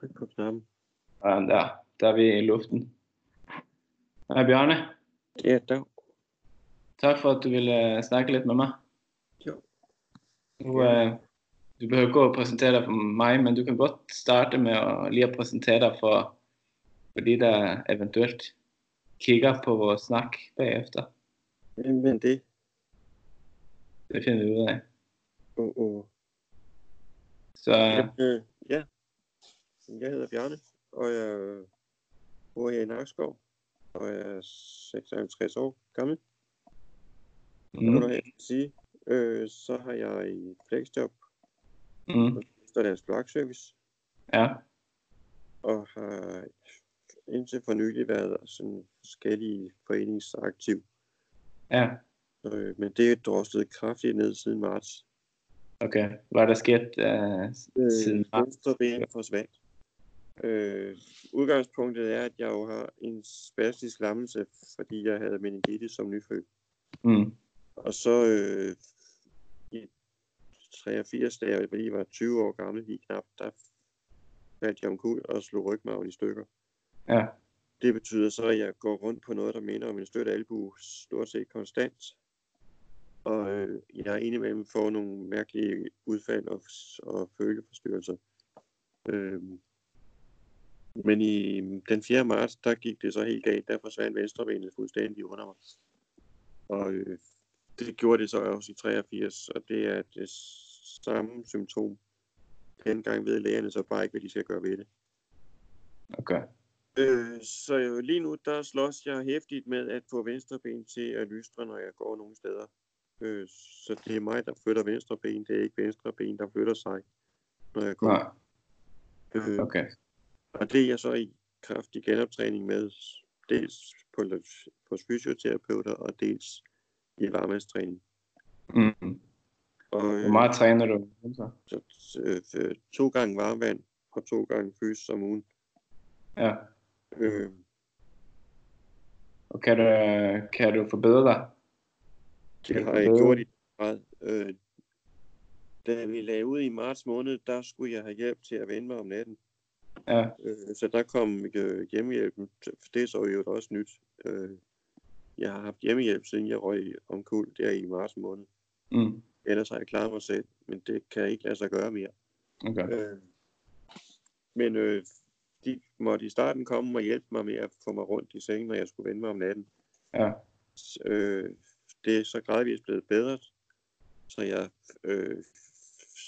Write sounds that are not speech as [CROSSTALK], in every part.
Tryk på knappen. Sådan der. Der er vi i luften. Hej Bjarne. Ja, der. Tak for, at du ville uh, snakke lidt med mig. Jo. Du, uh, du behøver ikke gå og præsentere dig for mig, men du kan godt starte med at lige at præsentere dig for, for de, der eventuelt kigger på vores snak bagefter. Men det. Det finder vi ud af. Oh, oh. Så Ja. Øh, ja. Jeg hedder Bjarne, og jeg bor her i Nakskov, og jeg er 56 år gammel. Mm. Og jeg sige, øh, så har jeg i flexjob mm, efter deres kloakservice, ja, og har indtil for nylig været sådan forskellige foreningsaktiv. ja. Øh, men det er droslet kraftigt ned siden marts. Okay. Hvad er der sket uh, siden Øh, venstre ben forsvandt. Øh, udgangspunktet er, at jeg jo har en spastisk lammelse, fordi jeg havde meningitis som nyfødt. Mm, Og så øh, i 83, da jeg lige var 20 år gammel, lige knap, der faldt jeg omkuld og slog rygmarven i stykker. ja, Det betyder så, at jeg går rundt på noget, der minder om en støt albu stort set konstant. Og øh, jeg indimellem får nogle mærkelige udfald og, og føleforstyrrelser. Øh, men i den 4. marts, der gik det så helt galt. Der forsvandt venstrebenet fuldstændig under mig. Og øh, det gjorde det så også i 83, og det er det samme symptom. Dengang ved lægerne så bare ikke, hvad de skal gøre ved det. okay. Øh, så lige nu, der slås jeg hæftigt med at få venstre ben til at lystre, når jeg går nogle steder. Øh, så det er mig, der flytter venstre ben. Det er ikke venstre ben, der flytter sig, når jeg går. Nej, Øh, okay. Og det er jeg så i kraftig genoptræning med, dels på, på fysioterapeuter, og dels i varmandstræning. Mm. Og, Hvor øh, meget træner du? Så? så, øh, øh, to gange varmvand og to gange fys om ugen. Ja. Øh, Og kan du, kan du forbedre dig? Det har jeg gjort i grad. Øh, da vi lagde ud i marts måned, der skulle jeg have hjælp til at vende mig om natten. Ja, Øh, så der kom øh, hjemmehjælpen. Det er så jo også nyt. Øh, jeg har haft hjemmehjælp, siden jeg røg omkuld der i marts måned. mm. Ellers har jeg klaret mig selv, men det kan ikke lade sig gøre mere. okay. Øh, men øh, de måtte i starten komme og hjælpe mig med at få mig rundt i sengen, når jeg skulle vende mig om natten. Ja, øh, det er så gradvist blevet bedre, så jeg øh,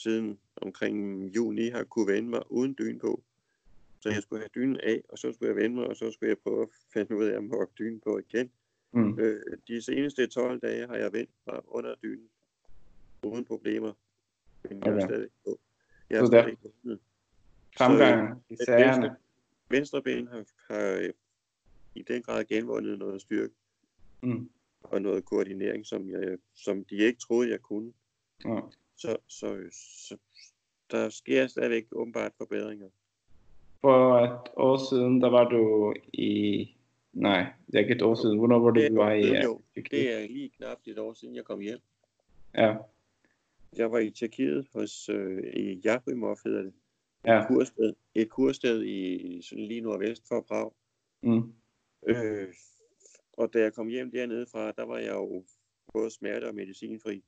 siden omkring juni har kunne vende mig uden dyne på. Så jeg skulle have dynen af, og så skulle jeg vende mig, og så skulle jeg prøve at finde ud af, jeg må dynen på igen. mm. Øh, de seneste 12 dage har jeg vendt mig under dynen, uden problemer. Men jeg er Okay. stadig på. Jeg er Så der- stadig på. dynen. Fremgang i øh, sagerne. venstre, ben har, har øh, i den grad genvundet noget styrke Mm. og noget koordinering, som, jeg, som de ikke troede, jeg kunne. Ja. Så, så, så der sker stadigvæk åbenbart forbedringer. For et år siden, der var du i... Nej, det er ikke et år siden. Hvornår var det, du var i... jo, det er lige knap et år siden, jeg kom hjem. Ja, Jeg var i Tjekkiet hos øh, i Jakrimov, hedder det. ja. Et kursted, et kursted i sådan lige nordvest for Prag. Mm. Øh, og da jeg kom hjem dernede fra, der var jeg jo både smerte- og medicinfri.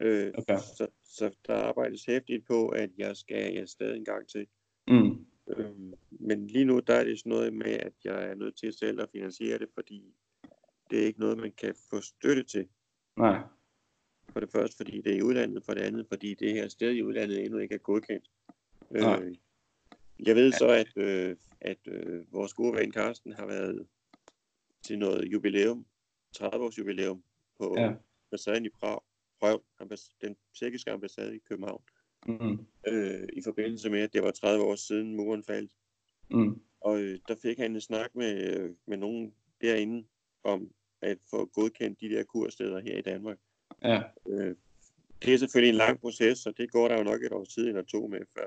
Øh, Okay. så, så der arbejdes hæftigt på, at jeg skal stadig en gang til. Mm. Øhm, men lige nu der er det sådan noget med, at jeg er nødt til selv at finansiere det, fordi det er ikke noget, man kan få støtte til. Nej. For det første, fordi det er i udlandet, for det andet, fordi det her sted i udlandet endnu ikke er godkendt. Nej. Øh, jeg ved så, at, øh, at øh, vores gode ven Carsten har været til noget jubilæum, 30-års jubilæum på Ja. ambassaden i Prag, ambass- den tjekkiske ambassade i København, Mm. øh, i forbindelse med, at det var 30 år siden muren faldt. Mm. Og øh, der fik han en snak med, øh, med nogen derinde om at få godkendt de der kurssteder her i Danmark. Ja. Øh, det er selvfølgelig en lang proces, så det går der jo nok et års tid eller to med, før,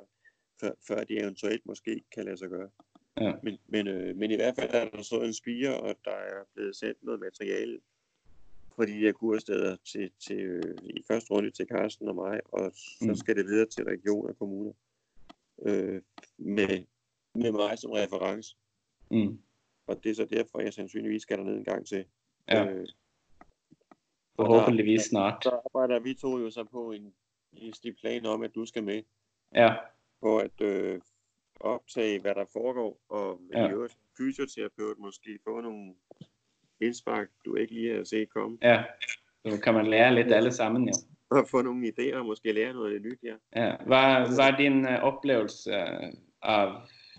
før, før det eventuelt måske kan lade sig gøre. Ja. Men, men, øh, men i hvert fald er der så en spire, og der er blevet sendt noget materiale på de her kurssteder til, til, øh, i første runde til Carsten og mig, og så Mm. skal det videre til regioner og kommuner. Øh, med med mig som reference. Mm. Og det er så derfor, jeg sandsynligvis skal derned en gang til. Ja, Øh, forhåbentligvis snart. så arbejder vi to jo så på en, en plan om, at du skal med, Ja, for at øh, optage, hvad der foregår, og ja. i øvrigt fysioterapeut måske få nogle indspark, du ikke lige har set komme, ja. Så kan man lære lidt alle sammen, jo. og få nogle idéer, og måske lære noget nyt, ja. Ja. Hvad var din uh, oplevelse af,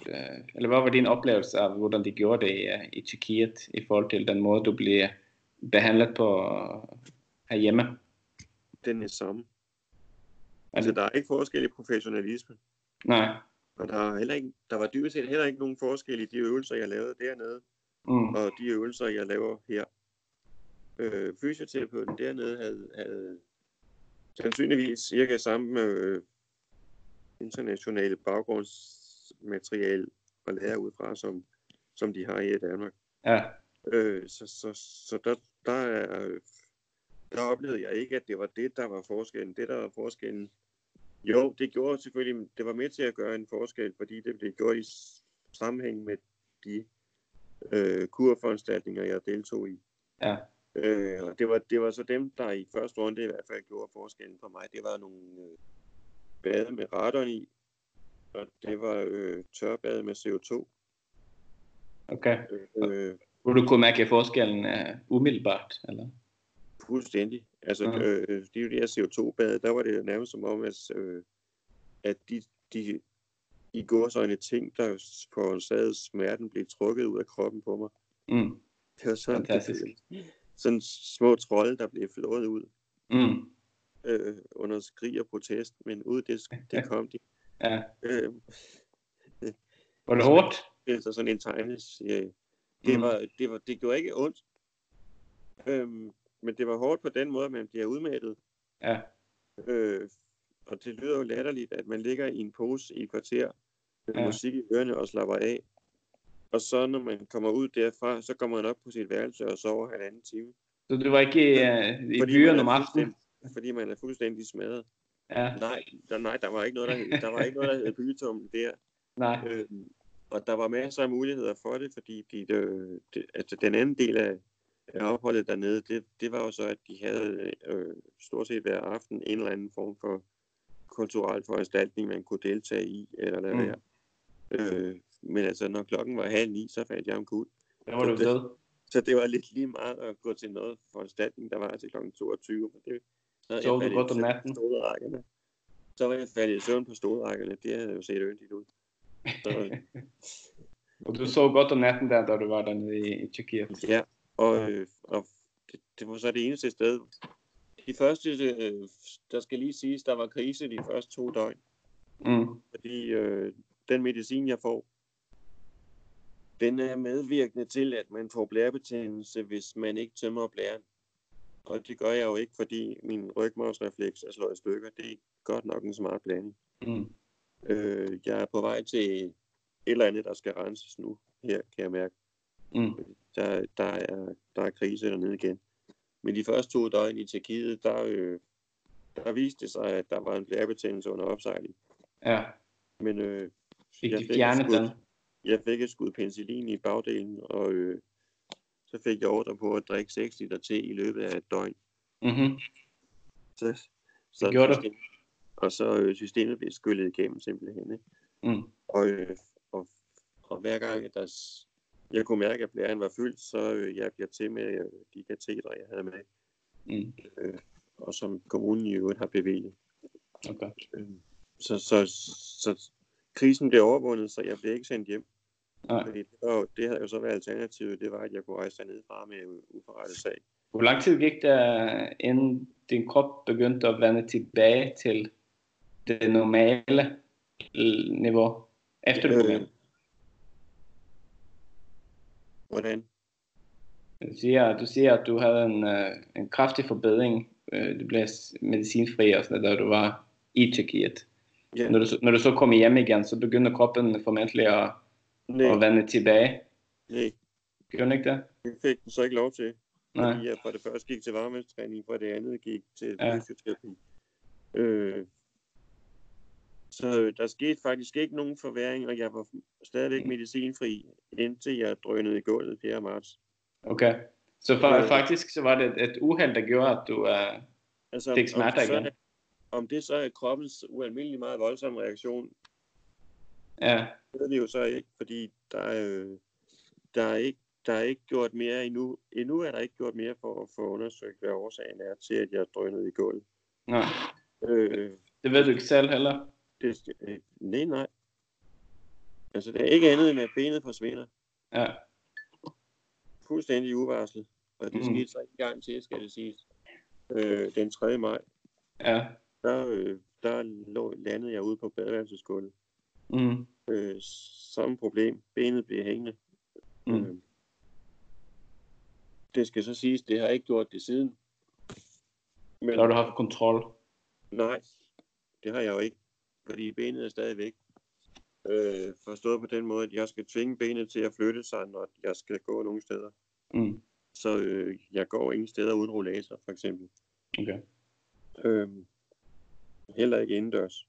uh, eller hvad var din oplevelse af, hvordan de gjorde det i, uh, i Tjekkiet i forhold til den måde, du blev behandlet på herhjemme? Den er samme. Er Altså, det, der er ikke forskel i professionalisme, nej. og der, er heller ikke, der var dybest set heller ikke nogen forskel i de øvelser, jeg lavede dernede, Mm. og de øvelser, jeg laver her. Øh, fysioterapeuten dernede havde, havde sandsynligvis cirka samme øh, internationale baggrundsmateriale at lære ud fra, som, som de har i Danmark. Ja, Øh, så så, så der, der, er, der oplevede jeg ikke, at det var det, der var forskellen. Det, der var forskellen, jo, det gjorde selvfølgelig, det var med til at gøre en forskel, fordi det blev gjort i sammenhæng med de øh, kurforanstaltninger, jeg deltog i. ja, Øh, og det var, det var så dem, der i første runde i hvert fald gjorde forskellen for mig. Det var nogle øh, bade med radon i, og det var øh, tørbade med CO2. okay. Øh, Hvor du kunne mærke forskellen uh, umiddelbart, eller? fuldstændig. Altså, Ja. øh, de, de her CO2-bade, der var det jo nærmest som om, at, øh, at de, de i gårsøjne ting, der forårsagede smerten, blev trukket ud af kroppen på mig. Mm. Det var sådan, Fantastisk. sådan små trolde, der blev flået ud Mm. øh, under skrig og protest, men ud det, det kom de. Ja. Øh, Var det hårdt? det er så sådan en tegnes. Øh, det, Mm. var, det, var, det gjorde ikke ondt, øhm, men det var hårdt på den måde, at man bliver udmattet. Ja. Øh, og det lyder jo latterligt, at man ligger i en pose i et kvarter med Ja. musik i ørerne og slapper af. Og så når man kommer ud derfra, så kommer man op på sit værelse og sover halvanden time. Så du var ikke uh, i man om aftenen? Fordi man er fuldstændig smadret. Ja, Nej, der, nej, der var ikke noget, der, [LAUGHS] der var ikke noget, der hed bygetum der. nej. Øhm, og der var masser af muligheder for det, fordi de, de, de, altså den anden del af, af opholdet dernede, det, det var jo så, at de havde øh, stort set hver aften en eller anden form for kulturel foranstaltning, man kunne deltage i, eller lade Mm. være. Øh, men altså, når klokken var halv ni, så faldt jeg om kul. Der var du det- død. Så det var lidt lige meget at gå til noget foranstaltning, der var til klokken 22. Men det, så Sov du godt om natten? Så var jeg faldet i søvn på stolrækkerne. Det havde jo set yndigt ud. Så, [LAUGHS] Og du sov godt om natten der, da du var dernede i, i Tjekkiet. Ja, og, øh, og det, det var så det eneste sted. De første, øh, der skal lige siges, der var krise de første to døgn, Mm. fordi øh, den medicin, jeg får, den er medvirkende til, at man får blærebetændelse, hvis man ikke tømmer blæren. Og det gør jeg jo ikke, fordi min rygmarvsrefleks er slået i stykker. Det er godt nok en smart blanding. Mm. Øh, jeg er på vej til et eller andet, der skal renses nu. Her kan jeg mærke. Mm. der, der, er, der er krise dernede igen. Men de første to døgn i Tjekkiet, der, øh, der viste det sig, at der var en blærebetændelse under opsejling. Ja, Men øh, fik jeg fik et fjernet skud. den? jeg fik et skud penicillin i bagdelen, og øh, så fik jeg ordre på at drikke 6 liter te i løbet af et døgn. Mm-hmm. Så, så gjorde du? systemet, Og så øh, systemet blev skyllet igennem simpelthen. Ikke? Mm. Og, øh, og, og hver gang, at der, jeg kunne mærke, at blæren var fyldt, så øh, jeg jeg til med øh, de katetre, jeg havde med. Mm. og som kommunen i øvrigt har bevilget. Okay. Øhm, Så, så, så krisen blev overvundet, så jeg blev ikke sendt hjem. Nej. Fordi det, var, det havde jo så været alternativet, det var, at jeg kunne rejse ned fra med uforrettet sag. Hvor lang tid gik der, inden din krop begyndte at vende tilbage til det normale niveau? Efter du? Øh, hvordan? Du siger, du siger, at du havde en, øh, en kraftig forbedring. Øh, du blev medicinfri og sådan noget, da du var i Tjekkiet. Ja, Når du, så- når du så kommer hjem igen, så begynder kroppen formentlig at, nej, at vende tilbage. nej, Gør den ikke det? det fik den så ikke lov til. Nej. Fordi jeg for det første gik til varmestræning, for det andet gik til Ja. fysioterapi. Øh, Så der skete faktisk ikke nogen forværing, og jeg var stadigvæk medicinfri, indtil jeg drønede i gulvet 4. marts. Okay. Så Øh. faktisk så var det et, uheld, der gjorde, at du uh, Altså, fik om smerter det så igen? er- Om det så er kroppens ualmindelig meget voldsomme reaktion, Ja, det ved vi jo så ikke, fordi der er, øh, der er ikke der er ikke gjort mere endnu. Endnu er der ikke gjort mere for at få undersøgt, hvad årsagen er til, at jeg drønede i gulvet. Nå, Øh, det ved du ikke selv heller. Det, øh, nej, nej. Altså, det er ikke andet end, at benet forsvinder. Ja, Fuldstændig uvarslet. Og det Mm. skete så en gang til, skal det siges. Øh, den 3. maj, ja. der, øh, der lå, landede jeg ude på badeværelsesgulvet. Mm, Øh, samme problem. Benet blev hængende. mm. Øh, det skal så siges, det har ikke gjort det siden. Men Så har du haft kontrol. nej, det har jeg jo ikke. Fordi benet er stadig væk. Øh, forstået på den måde, at jeg skal tvinge benet til at flytte sig, når jeg skal gå nogle steder. Mm, Så øh, jeg går ingen steder uden rollator, for eksempel. okay. Øh, heller ikke indendørs.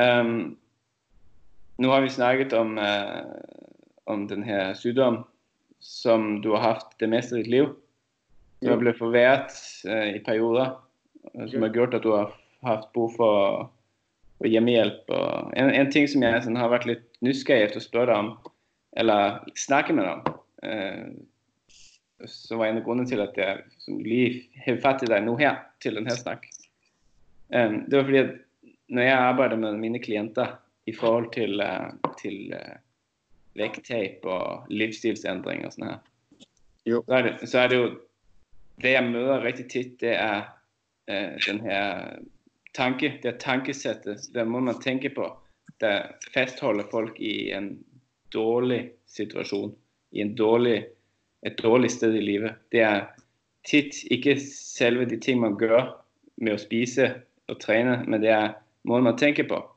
Um, nu har vi snakket om, uh, om den her sygdom, som du har haft det meste af dit liv. Som Ja. er blevet forværret uh, i perioder, uh, som Ja. har gjort, at du har haft brug for, for hjemmehjælp. Og en, en ting, som jeg sådan har været lidt nysgerrig efter at spørge dig om, eller snakke med dig om, uh, så var en af grundene til, at jeg sådan lige havde fat i dig nu her, til den her snak. Um, det var fordi, at når jeg arbejder med mine klienter i forhold til, uh, til uh, vægttab og livsstilsændring og sådan her, Jo. så er, det, så er det jo, det jeg møder rigtig tit, det er uh, den her tanke, det er tankesættet, den måde man tænker på, der fastholder folk i en dårlig situation, i en dårlig, et dårligt sted i livet. Det er tit ikke selve de ting, man gør med at spise og træne, men det er måden, man tænker på.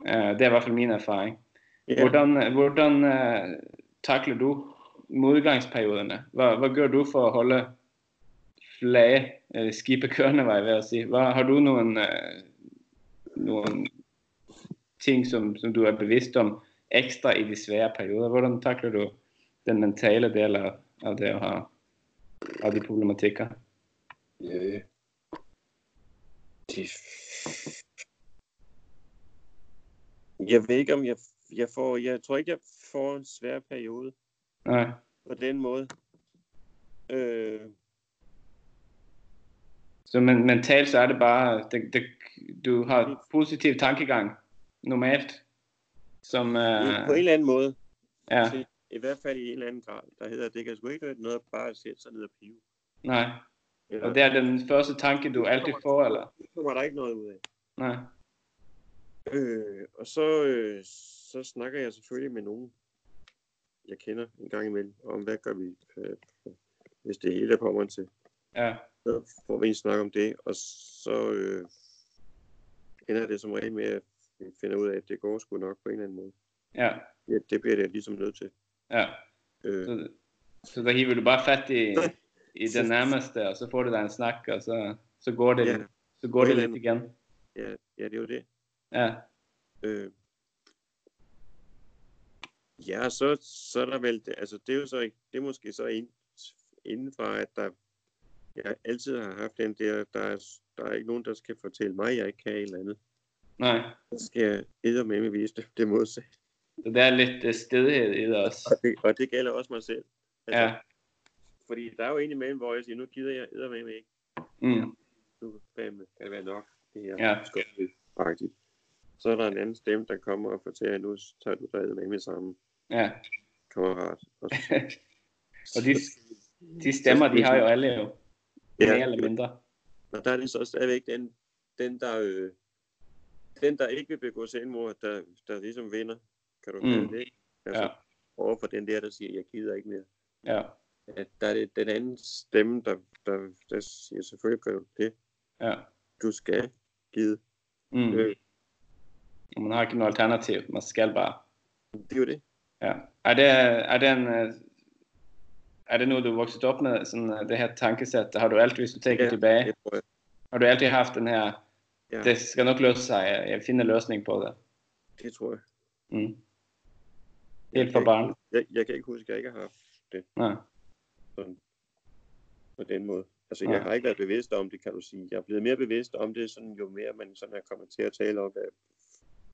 Uh, det er i hvert fald min erfaring. Ja. Hvordan, hvordan uh, takler du modgangsperioderne? Hvad, hvad gør du for at holde flage, eller skibet kørende, var jeg ved at sige? Hvad, har du nogle, uh, nogle ting, som, som du er bevidst om ekstra i de svære perioder? Hvordan takler du den mentale del af, af det at have af de problematikker? Øh, det... Jeg ved ikke, om jeg, jeg får... Jeg tror ikke, jeg får en svær periode Nej. på den måde. Øh, Så men, mentalt så er det bare, det, det, du har positiv tankegang normalt, som... Uh, på en eller anden måde. ja, I hvert fald i en eller anden grad. Der hedder, det kan sgu ikke noget at bare sætte sig ned og pive. nej. Eller, Og det er den første tanke, du altid får, eller? det kommer der ikke noget ud af. Nej. Øh, og så, øh, så snakker jeg selvfølgelig med nogen, jeg kender en gang imellem, om hvad gør vi, øh, hvis det hele kommer til. Ja, Så får vi en snak om det, og så øh, ender det som regel med, at vi finder ud af, at det går sgu nok på en eller anden måde. ja, Ja, det bliver det ligesom nødt til. ja. Øh, Så, så der hiver du bare fat i, i den nærmeste, og så får du dig en snak, og så, så går det, Ja. så går det lidt igen. ja, ja, det er jo det. Ja, Øh, ja, så, så er der vel, det, altså det er jo så det er måske så ind, indenfra, at der, jeg altid har haft den der, der er, der er ikke nogen, der skal fortælle mig, at jeg ikke kan et eller andet. nej. Så skal jeg eddermame med vise det, det modsatte. Så der er lidt øh, stedighed i det også. Og det, og det gælder også mig selv. Altså, Ja, Fordi der er jo en imellem, hvor jeg siger, nu gider jeg eddermame ikke. mm, Nu fandme, kan det være nok. Det her Ja. faktisk. Så er der en anden stemme, der kommer og fortæller, nu tager du dig med sammen, ja. kammerat. Og, [LAUGHS] Og de, de stemmer, de har jo alle jo, mere ja, eller mindre. og der er det så stadigvæk den, den der, øh, den, der ikke vil begå selvmord, der, der ligesom vinder. Kan du Mm. det? Altså, Ja. Over for den der, der siger, jeg gider ikke mere. Ja, At der er det den anden stemme, der, der, der siger, selvfølgelig gør du det. ja. Du skal gide. Mm. Øh, Man har ikke noget alternativ, man skal bare. det er jo det. Ja. Er det, er det en, er det noget, du vokset op med, sådan øh, det her tankesæt? Har du altid, hvis du tænker Ja, Det jeg. har du altid haft den her ja. det skal nok løse sig. Jeg finder løsning på det. Det tror jeg. Mm. Helt for barn. Jeg, jeg kan ikke huske, at jeg ikke har haft det. Nej. Sådan, på den måde. Altså, jeg har ikke været bevidst om det, kan du sige. Jeg er blevet mere bevidst om det, sådan, jo mere man sådan er kommet til at tale om, hvad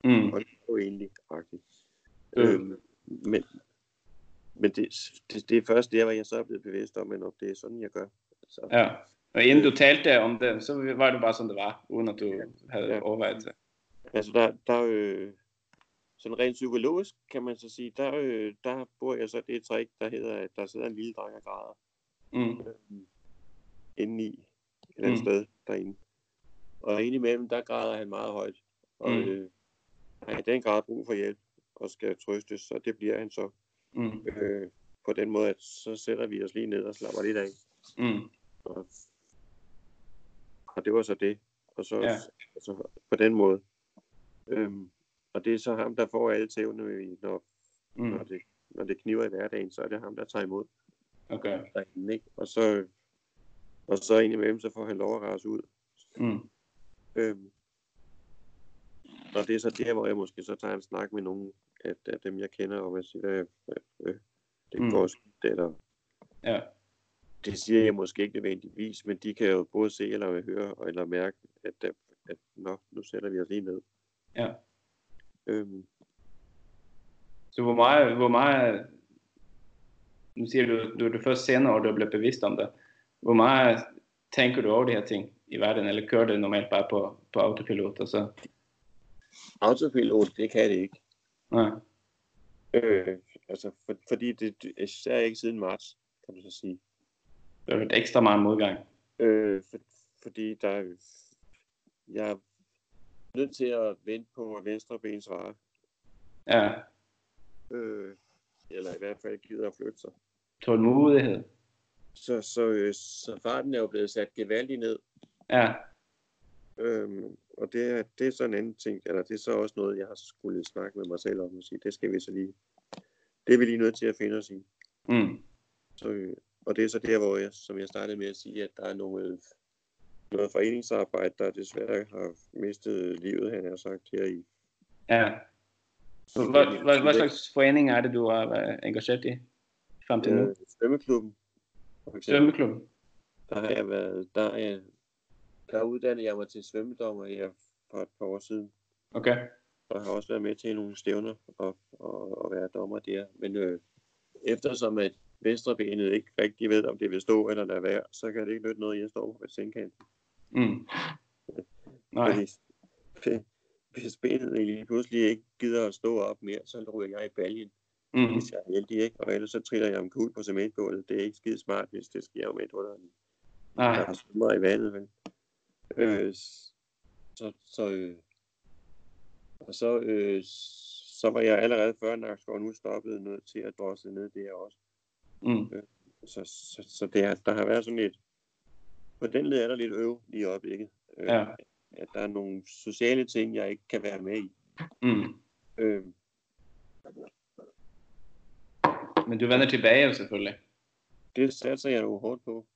mm. det er egentlig agtigt. Mm. Øhm, men men det, det, det er først der, hvor jeg så er blevet bevidst om, at det er sådan, jeg gør. Så. Ja, og inden du talte om det, så var det bare sådan, det var, uden at du ja. havde ja. overvejet det. Altså, der, der øh, sådan rent psykologisk, kan man så sige, der, øh, der bor jeg så det trick, der hedder, at der sidder en lille dreng og græder. Mm. Øh, i et eller andet mm. sted derinde. Og indimellem, der græder han meget højt. Og mm. øh, han har i den grad brug for hjælp og skal trøstes, så det bliver han så. Mm. Øh, på den måde, at så sætter vi os lige ned og slapper lidt af. Mm. Og, og det var så det. Og så ja. altså, på den måde. Øhm, og det er så ham, der får alle tævne, når, mm. når, det, når det kniver i hverdagen, så er det ham, der tager imod. Okay. Derinde, ikke? Og så og så indimellem, så får han lov at rase ud. Mm. Øhm, og det er så der, hvor jeg måske så tager en snak med nogen af, af dem, jeg kender, og jeg siger, at øh, det mm. går skidt, eller... Ja. Det siger jeg måske ikke nødvendigvis, men de kan jo både se eller høre, eller mærke, at, at, at nå, nu sætter vi os lige ned. Ja. Øhm. Så hvor meget, hvor meget, nu siger du, du det først senere, og du blevet bevidst om det. Hvor meget tænker du over de her ting i verden, eller kører det normalt bare på, på autopilot? Og så? Autopilot, det kan det ikke. Nej. Øh, altså, for, fordi det, det især ikke siden marts, kan du så sige. Det er et ekstra meget modgang. Øh, for, fordi der, jeg er nødt til at vente på venstre ben svarer. Ja. Øh, eller i hvert fald gider at flytte sig. Tålmodighed. Så, så, øh, så farten er jo blevet sat gevaldigt ned. Ja. Øhm, og det er, det er sådan en anden ting, eller det er så også noget, jeg har skulle snakke med mig selv om og sige, det skal vi så lige, det er vi lige nødt til at finde os i. Mm. Så, og det er så der, hvor jeg, som jeg startede med at sige, at der er nogle, noget foreningsarbejde, der desværre har mistet livet, han har sagt her i. Ja. Hvad, hvad, hvad slags forening er det, du har engageret i frem til nu? Øh, svømmeklubben. Svømmeklubben? Der har jeg været, der er der uddannede jeg mig til svømmedommer her for et par år siden. Okay. Og har også været med til nogle stævner og, og, og være dommer der. Men øh, eftersom at venstrebenet ikke rigtig ved, om det vil stå eller lade være, så kan det ikke nytte noget, at jeg står på sengkanten. Mm. Nej. Fordi, hvis benet lige pludselig ikke gider at stå op mere, så ryger jeg i baljen. Mm. Hvis jeg er heldig, ikke? Og ellers så triller jeg omkuld på cementgulvet. Det er ikke skide smart, hvis det sker med et huller. Nej. Er svømmer i vandet, vel? Øh, så, så, øh, og så, øh, så var jeg allerede før Nakskov nu stoppet nødt til at drosle ned der også. Mm. Øh, så så, så det er, der har været sådan lidt, på den led er der lidt øv i øjeblikket. Øh, ja. At der er nogle sociale ting, jeg ikke kan være med i. Mm. Øh, Men du vender tilbage selvfølgelig. Det satser jeg jo hårdt på.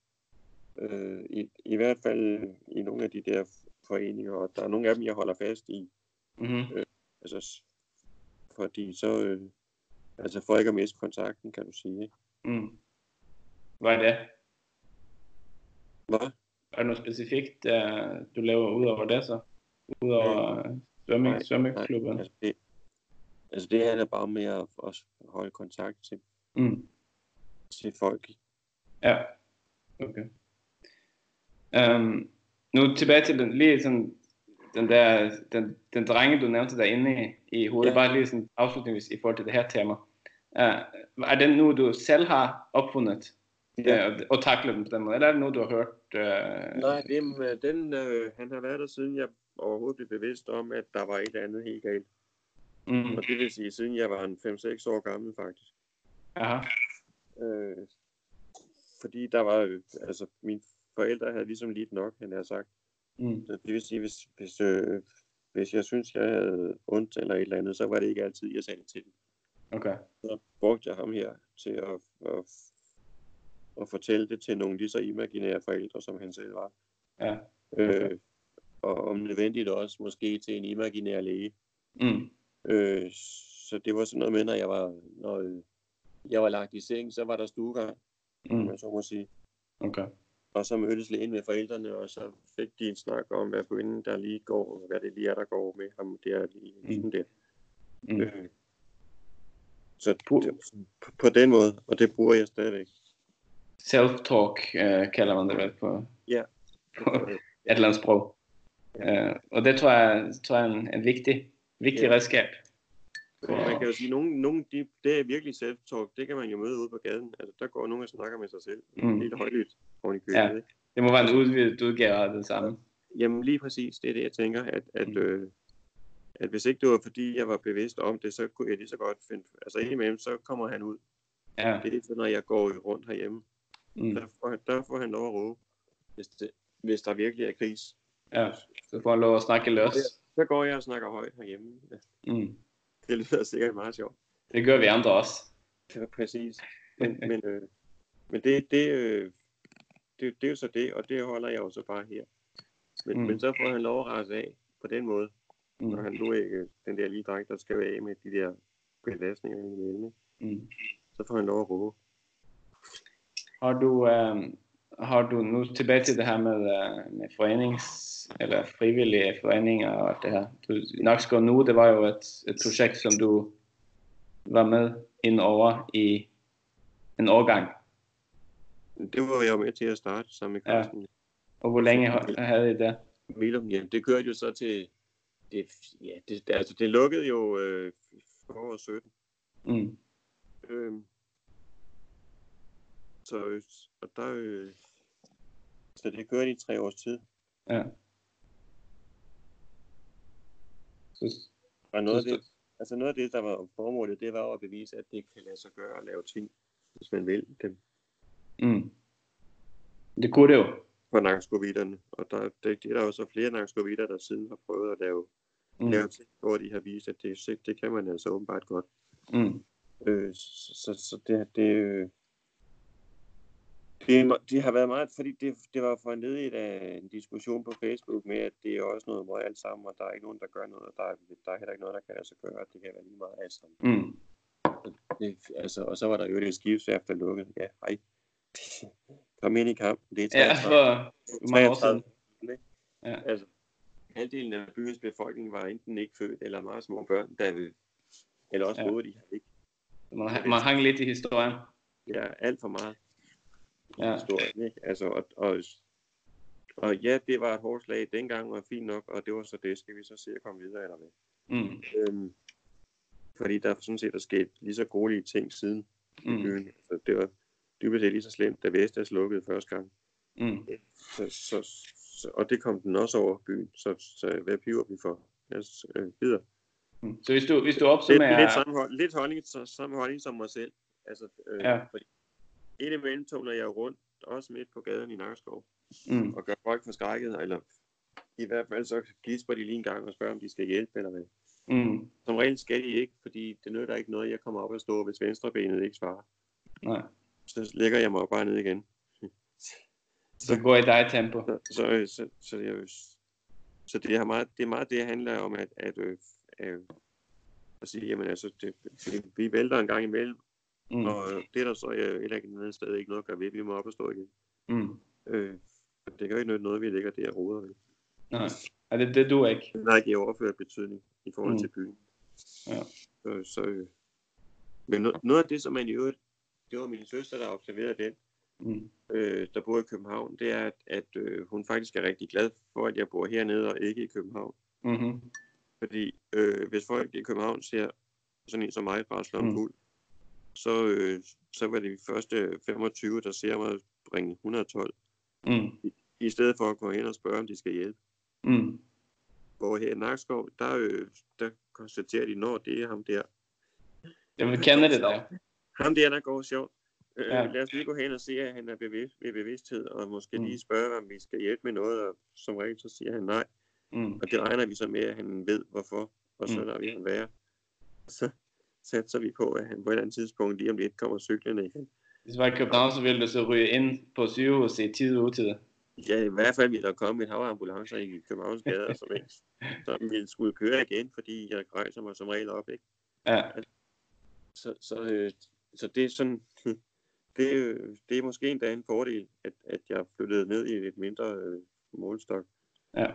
Øh, i, I hvert fald i nogle af de der foreninger, og der er nogle af dem, jeg holder fast i. Mm-hmm. Øh, altså, fordi så, øh, altså for ikke at miste kontakten, kan du sige. Ikke? Mm. Hvad er det? Hvad? Er der noget specifikt, uh, du laver ud over det så? Udover øh, svømming, svømmeklubben? Altså det, altså det handler bare med at, at holde kontakt til, mm. til folk. Ja, okay. Um, nu tilbage til den, lige sådan, den der, den, den drenge, du nævnte derinde i, i hovedet, ja. bare lige sådan afslutningsvis i forhold til det her tema. Uh, er det nu, du selv har opfundet ja. uh, og taklet den på den måde, eller er det nu, du har hørt? Uh... Nej, det, den, uh, han har været der siden jeg overhovedet blev bevidst om, at der var et eller andet helt galt. Mm. Og det vil sige, siden jeg var en 5-6 år gammel faktisk. Aha. Øh, fordi der var, altså mine forældre havde ligesom lidt nok, han har sagt. Mm. Så det vil sige, hvis, hvis, øh, hvis jeg synes, jeg havde ondt eller et eller andet, så var det ikke altid, jeg sagde det til dem. Okay. Så brugte jeg ham her til at, at, at fortælle det til nogle lige så imaginære forældre, som han selv var. Ja. Okay. Øh, og om nødvendigt også måske til en imaginær læge. Mm. Øh, så det var sådan noget med, når jeg var, når øh, jeg var lagt i seng, så var der stuegang, mm. Mm. man så må sige. Okay. Og så mødtes lægen med forældrene, og så fik de en snak om, hvad kvinden der lige går, hvad det lige er, der går med ham der lige Mm. der. Mm. Øh, så på, på den måde, og det bruger jeg stadigvæk. Self-talk øh, kalder man det vel på, Ja. på et eller andet sprog. Øh, og det tror jeg, tror jeg er en, en vigtig, vigtig Ja. redskab. Fordi man kan jo sige, at nogen, nogen de, det er virkelig self-talk, det kan man jo møde ude på gaden. Altså, der går nogen og snakker med sig selv. Mm. Helt højlydt oven i købet. Ja. Ikke? Det må være en udvidet udgave af det samme. Jamen lige præcis, det er det, jeg tænker, at, at, Mm. øh, at hvis ikke det var fordi, jeg var bevidst om det, så kunne jeg lige så godt finde... Altså indimellem, så kommer han ud. Ja. Det er så, når jeg går rundt herhjemme. Mm. Der, får, han- der får han lov at råbe, hvis, det, hvis der virkelig er kris. ja. Så får han lov at snakke løs. Så går jeg og snakker højt herhjemme. Ja, Mm. Det lyder sikkert meget sjovt. Det gør vi andre også. [LAUGHS] Ja, præcis. Men, [LAUGHS] men, øh, men det, det, øh, det, det er jo så det, og det holder jeg jo så bare her. Men, Mm. men så får han lov at rase af på den måde, Mm. når han nu ikke, den der lige dreng, der skal være af med de der belastninger imellem, ikke? Mm. så får han lov at råbe. Har du, øh, har du nu tilbage til det her med, øh, med forenings, eller frivillige foreninger og alt det her. Du, Nakskov nu, det var jo et, et projekt, som du var med ind over i en årgang. Det var jeg med til at starte sammen med Ja. Carsten. Og hvor længe ha- havde I det? Milum, ja, det kørte jo så til, det, ja, det, altså det lukkede jo øh, for 17. Mm. Øhm, så, og der, øh, så det kørte i tre års tid. Ja. Så, Og noget af, Så- det, altså noget af det, der var formålet, det var jo at bevise, at det kan lade sig gøre at lave ting, hvis man vil dem mm. Det kunne det jo. på nakskovitterne. Og der, det, det er der jo så flere nakskovitter, der siden har prøvet at lave, mm. Mm. lave ting, hvor de har vist, at det, det kan man altså åbenbart godt. Mm. Øh, så, så, så det, det, øh, det, det har været meget, fordi det, det var foranledet af en diskussion på Facebook med, at det er også noget møg alt sammen, og der er ikke nogen, der gør noget, og der er, der er heller ikke noget, der kan sig gøre, og det kan være lige meget alt sammen. Mm. Det, altså, og så var der jo et skibsværft, der lukkede. Ja, hej. Kom ind i kampen. Det er Ja, 33. for hvor mange år siden. 33, ikke? Ja. Altså, halvdelen af byens befolkning var enten ikke født, eller meget små børn, der, eller også Ja. ja. de ikke. Man, man hang lidt i historien. Ja, alt for meget. Ja. historien, ikke? Altså, og, og, og ja, det var et hårdt slag dengang, og fint nok, og det var så det. Skal vi så se at komme videre, eller hvad? Mm. Øhm, fordi der sådan set er sket lige så gode ting siden i Mm. byen. Altså, det var dybest set lige så slemt, da Vestas lukkede første gang. Mm. Så, så, så, og det kom den også over byen. Så, så hvad piver vi for? Os øh, videre. Mm. Så hvis du, hvis du Lidt, opsummerer... lidt, samme, hold- lidt holdning, så, samme holdning som mig selv. Altså, øh, Ja. fordi indimellem tumler jeg rundt, også midt på gaden i Nakskov. Mm. og gør folk forskrækket, eller i hvert fald så gisper de lige en gang og spørger, om de skal hjælpe eller hvad. Mm. Som regel skal de ikke, fordi det nytter ikke noget, jeg kommer op og stå, hvis venstrebenet ikke svarer. Nej. Så lægger jeg mig bare ned igen. [LAUGHS] Så går i dig tempo. Så, så, så, så, jeg, så det, er meget, det er meget det, det handler om, at, at, øh, øh, at sige, jamen altså, det, vi vælter en gang imellem, Mm. og øh, det er der så øh, ikke et andet sted ikke noget at gøre ved. Vi må op og stå igen. Mm. Øh, det kan jo ikke nytte noget, vi ligger der og roder ved. Nej. Ja, det, det du ikke. Den har ikke overført betydning i forhold Mm. til byen. Ja. Så, så, øh, men no, noget af det, som man i øvrigt, det var min søster, der observerede den, Mm. øh, der bor i København, det er, at, at øh, hun faktisk er rigtig glad for, at jeg bor hernede og ikke i København. Mm-hmm. Fordi øh, hvis folk i København ser sådan en som mig bare slå Mm. mm. Så, øh, så var det de første 25, der ser mig bringe 112, Mm. i stedet for at gå hen og spørge, om de skal hjælpe. Mm. Hvor her i Nakskov, der, øh, der konstaterer de, når det er ham der, Jeg vil kende det der. Ham der, der går sjovt. Øh, Ja. Lad os lige gå hen og se, at han er bevidst, ved bevidsthed, og måske mm. lige spørge, om vi skal hjælpe med noget, og som regel så siger han nej. Mm. Og det regner vi så med, at han ved, hvorfor, og så Mm. lader vi ham være. Så satser vi på, at han på et eller andet tidspunkt lige om lidt kommer cyklerne igen. Hvis du var i København, så ville du så ryge ind på sygehuset i tid og utid. Ja, i hvert fald ville der komme et hav ambulancer i Københavns gader, som, ikke, som ville skulle køre igen, fordi jeg rejser mig som regel op, ikke? Ja, Så, så, øh, så det er sådan, [LAUGHS] det, er- det er måske endda en fordel, at, at jeg flyttede ned i et mindre øh, målstok, ja,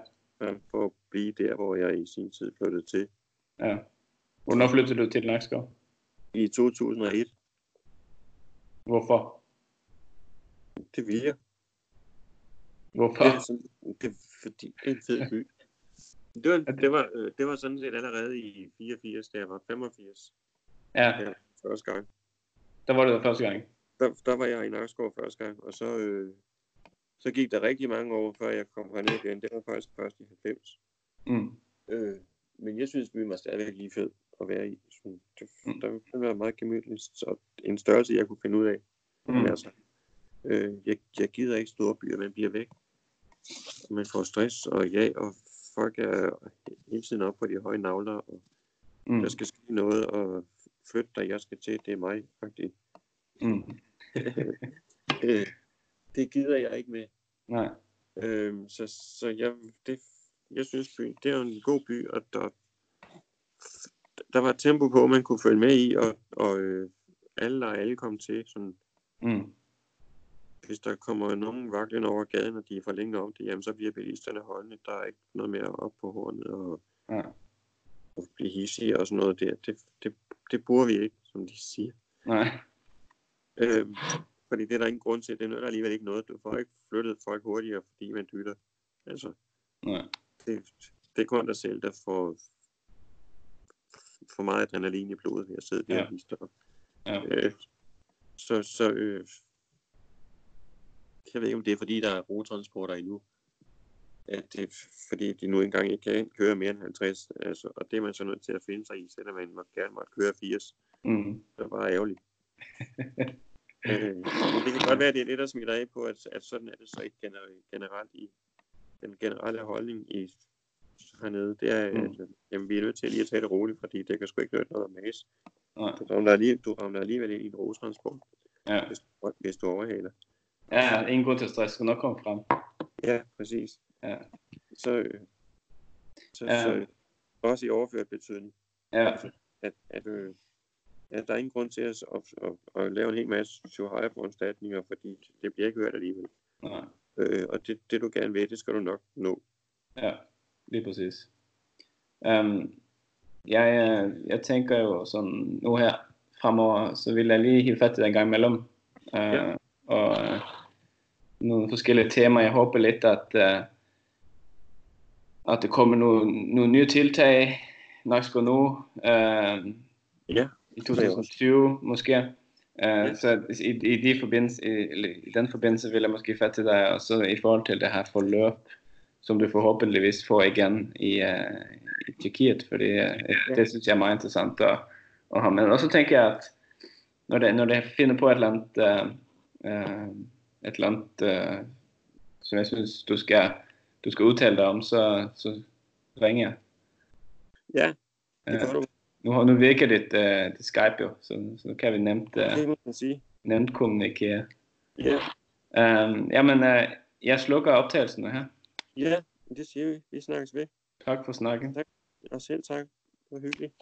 for at blive der, hvor jeg i sin tid flyttede til. ja. Hvornår flyttede du til Nakskov? I 2001, Hvorfor? det ville jeg. Hvorfor? Det er, sådan, det, er fordi det er en fed by. Det var, det, var, øh, det var sådan set allerede i 84, da jeg var 85 Ja, ja, første gang. der var det der første gang. Der, der var jeg i Nakskov første gang, og så, øh, så gik der rigtig mange år, før jeg kom herned igen. Det var faktisk først i 90. Mm. Øh, men jeg synes, byen var stadigvæk lige fed at være i. Sådan, det, Mm. der, det var meget gemytligt, så en størrelse, jeg kunne finde ud af. Mm. Altså, øh, jeg, jeg gider ikke store byer, man bliver væk. Man får stress, og ja, og folk er hele tiden op på de høje navler, og Mm. der skal ske noget, og flytte dig, jeg skal til, det er mig, faktisk. Mm. [LAUGHS] øh, det gider jeg ikke med. Nej. Øhm, så så jeg, det, jeg synes, byen, det er en god by, og der, der var tempo på, man kunne følge med i, og, og øh, alle og alle kom til. Sådan, Mm. hvis der kommer nogen vaklen over gaden, og de er for længe om det, jamen, så bliver bilisterne holdende. Der er ikke noget mere op på hornet og, Ja. og blive hissige og sådan noget der. Det, det, det bruger vi ikke, som de siger. Nej. Øhm, fordi det er der ingen grund til. Det nytter alligevel ikke noget. Du får ikke flyttet folk hurtigere, fordi man dytter. Altså, Nej. det, det er kun dig selv, der får for meget adrenalin i blodet ved at sidde der Ja. og op. Ja. Øh, så, så øh, jeg ved ikke, om det er fordi, der er rotransporter endnu. At det, fordi de nu engang ikke kan køre mere end 50. Altså, og det er man så nødt til at finde sig i, selvom man må, gerne måtte køre 80. Mm. Det er bare ærgerligt. [LAUGHS] øh, det kan godt være, at det er det, der smitter af på, at, at sådan er det så ikke gener- generelt i den generelle holdning i hernede. Det er, Mm. at jamen, vi er nødt til lige at tage det roligt, fordi det kan sgu ikke nytte noget at mase. Nej. Du ramler, alligevel, du ramler alligevel ind i en rostransport, Ja. hvis, hvis du overhaler. ja, ingen grund til stress. Skal nok komme frem. Ja, præcis. Ja. Så, øh, så, Ja. så øh, også i overført betydning, Ja. at, at, øh, at der er ingen grund til at, at, at, at lave en hel masse foranstaltninger, fordi det bliver ikke hørt alligevel. Nej. Øh, og det, det, du gerne vil, det skal du nok nå. Ja, lige præcis. Um, jeg, jeg tænker jo sådan, nu her fremover, så vil jeg lige hive fat i den gang imellem. Uh, Ja. Og uh, nogle forskellige temaer. Jeg håber lidt, at, uh, at det kommer nogle, nogle nye tiltag nok skal nu uh, Ja, i det er også. 2020 måske. Uh, Ja. Så i, i, de forbindelse, i, i den forbindelse vil jeg måske fatte dig også i forhold til det her forløb, som du forhåpentligvis får igen i, uh, i Tyrkiet, fordi uh, det synes jeg er meget interessant at, at have med. Og så tænker jeg at når det, når det finder på et eller andet, uh, uh, et eller andet uh, som jeg synes du skal, du skal udtale dig om, så, så ringer jeg. ja det gør du. Nu, nu virker dit, uh, dit Skype jo, så, så kan vi nemt, uh, Det må man sige. nemt kommunikere. Ja, Um, jamen, uh, jeg slukker optagelsen her. Ja, det siger vi. Vi snakkes ved. Tak for snakken. Og selv tak. Det var hyggeligt.